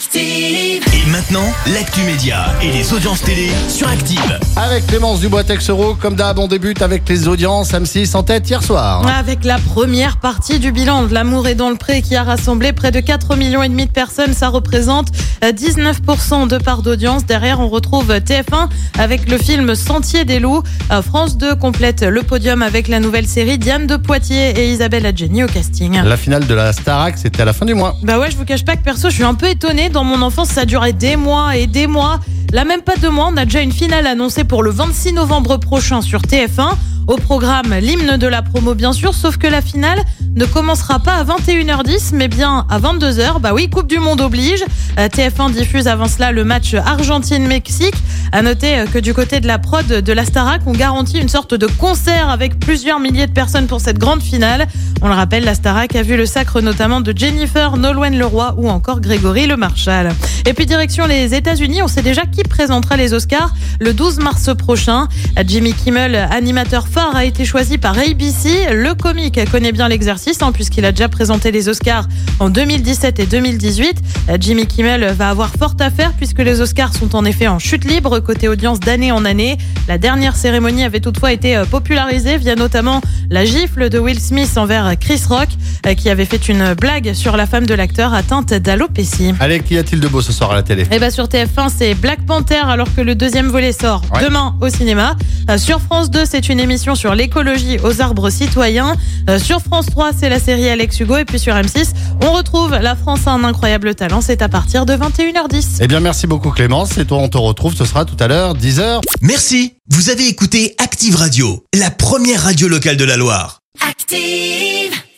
Active. Et maintenant, l'actu média et les audiences télé sur Active. Avec Clémence Dubois-Texero, comme d'hab, on débute avec les audiences M6 en tête hier soir. Avec la première partie du bilan de L'amour est dans le pré qui a rassemblé près de 4 millions et demi de personnes, ça représente euh, 19% de part d'audience. Derrière, on retrouve TF1 avec le film Sentier des loups. Euh, France 2 complète le podium avec la nouvelle série Diane de Poitiers et Isabelle Adjeni au casting. La finale de la Starac, c'était à la fin du mois. Bah ouais, je vous cache pas que perso, je suis un peu étonnée. Dans mon enfance, ça durait des mois et des mois. Là, même pas deux mois, on a déjà une finale annoncée pour le 26 novembre prochain sur TF1. Au programme, l'hymne de la promo, bien sûr, sauf que la finale ne commencera pas à 21h10, mais bien à 22h. Bah oui, Coupe du Monde oblige. Euh, TF1 diffuse avant cela le match Argentine-Mexique. À noter euh, que du côté de la prod de la Starac, on garantit une sorte de concert avec plusieurs milliers de personnes pour cette grande finale. On le rappelle, la Starac a vu le sacre notamment de Jennifer Nolwenn Leroy ou encore Grégory Le Marchal. Et puis direction les États-Unis, on sait déjà qui présentera les Oscars le 12 mars prochain. Jimmy Kimmel, animateur phare, a été choisi par ABC. Le comique connaît bien l'exercice hein, puisqu'il a déjà présenté les Oscars en 2017 et 2018. Jimmy Kimmel va avoir fort à faire puisque les Oscars sont en effet en chute libre côté audience d'année en année. La dernière cérémonie avait toutefois été euh, popularisée via notamment la gifle de Will Smith envers Chris Rock euh, qui avait fait une blague sur la femme de l'acteur atteinte d'alopécie. Allez, qu'y a-t-il de beau ce soir à la télé? Et bah sur TF1, c'est Black Panther alors que le deuxième volet sort Ouais. demain au cinéma. Euh, sur France 2, c'est une émission sur l'écologie aux arbres citoyens. Sur France 3, c'est la série Alex Hugo et puis sur M6, on retrouve La France a un incroyable talent, c'est à partir de 21h10. Eh bien, merci beaucoup Clémence. Et toi, on te retrouve, ce sera tout à l'heure, 10h. Merci, vous avez écouté Active Radio, la première radio locale de la Loire. Active.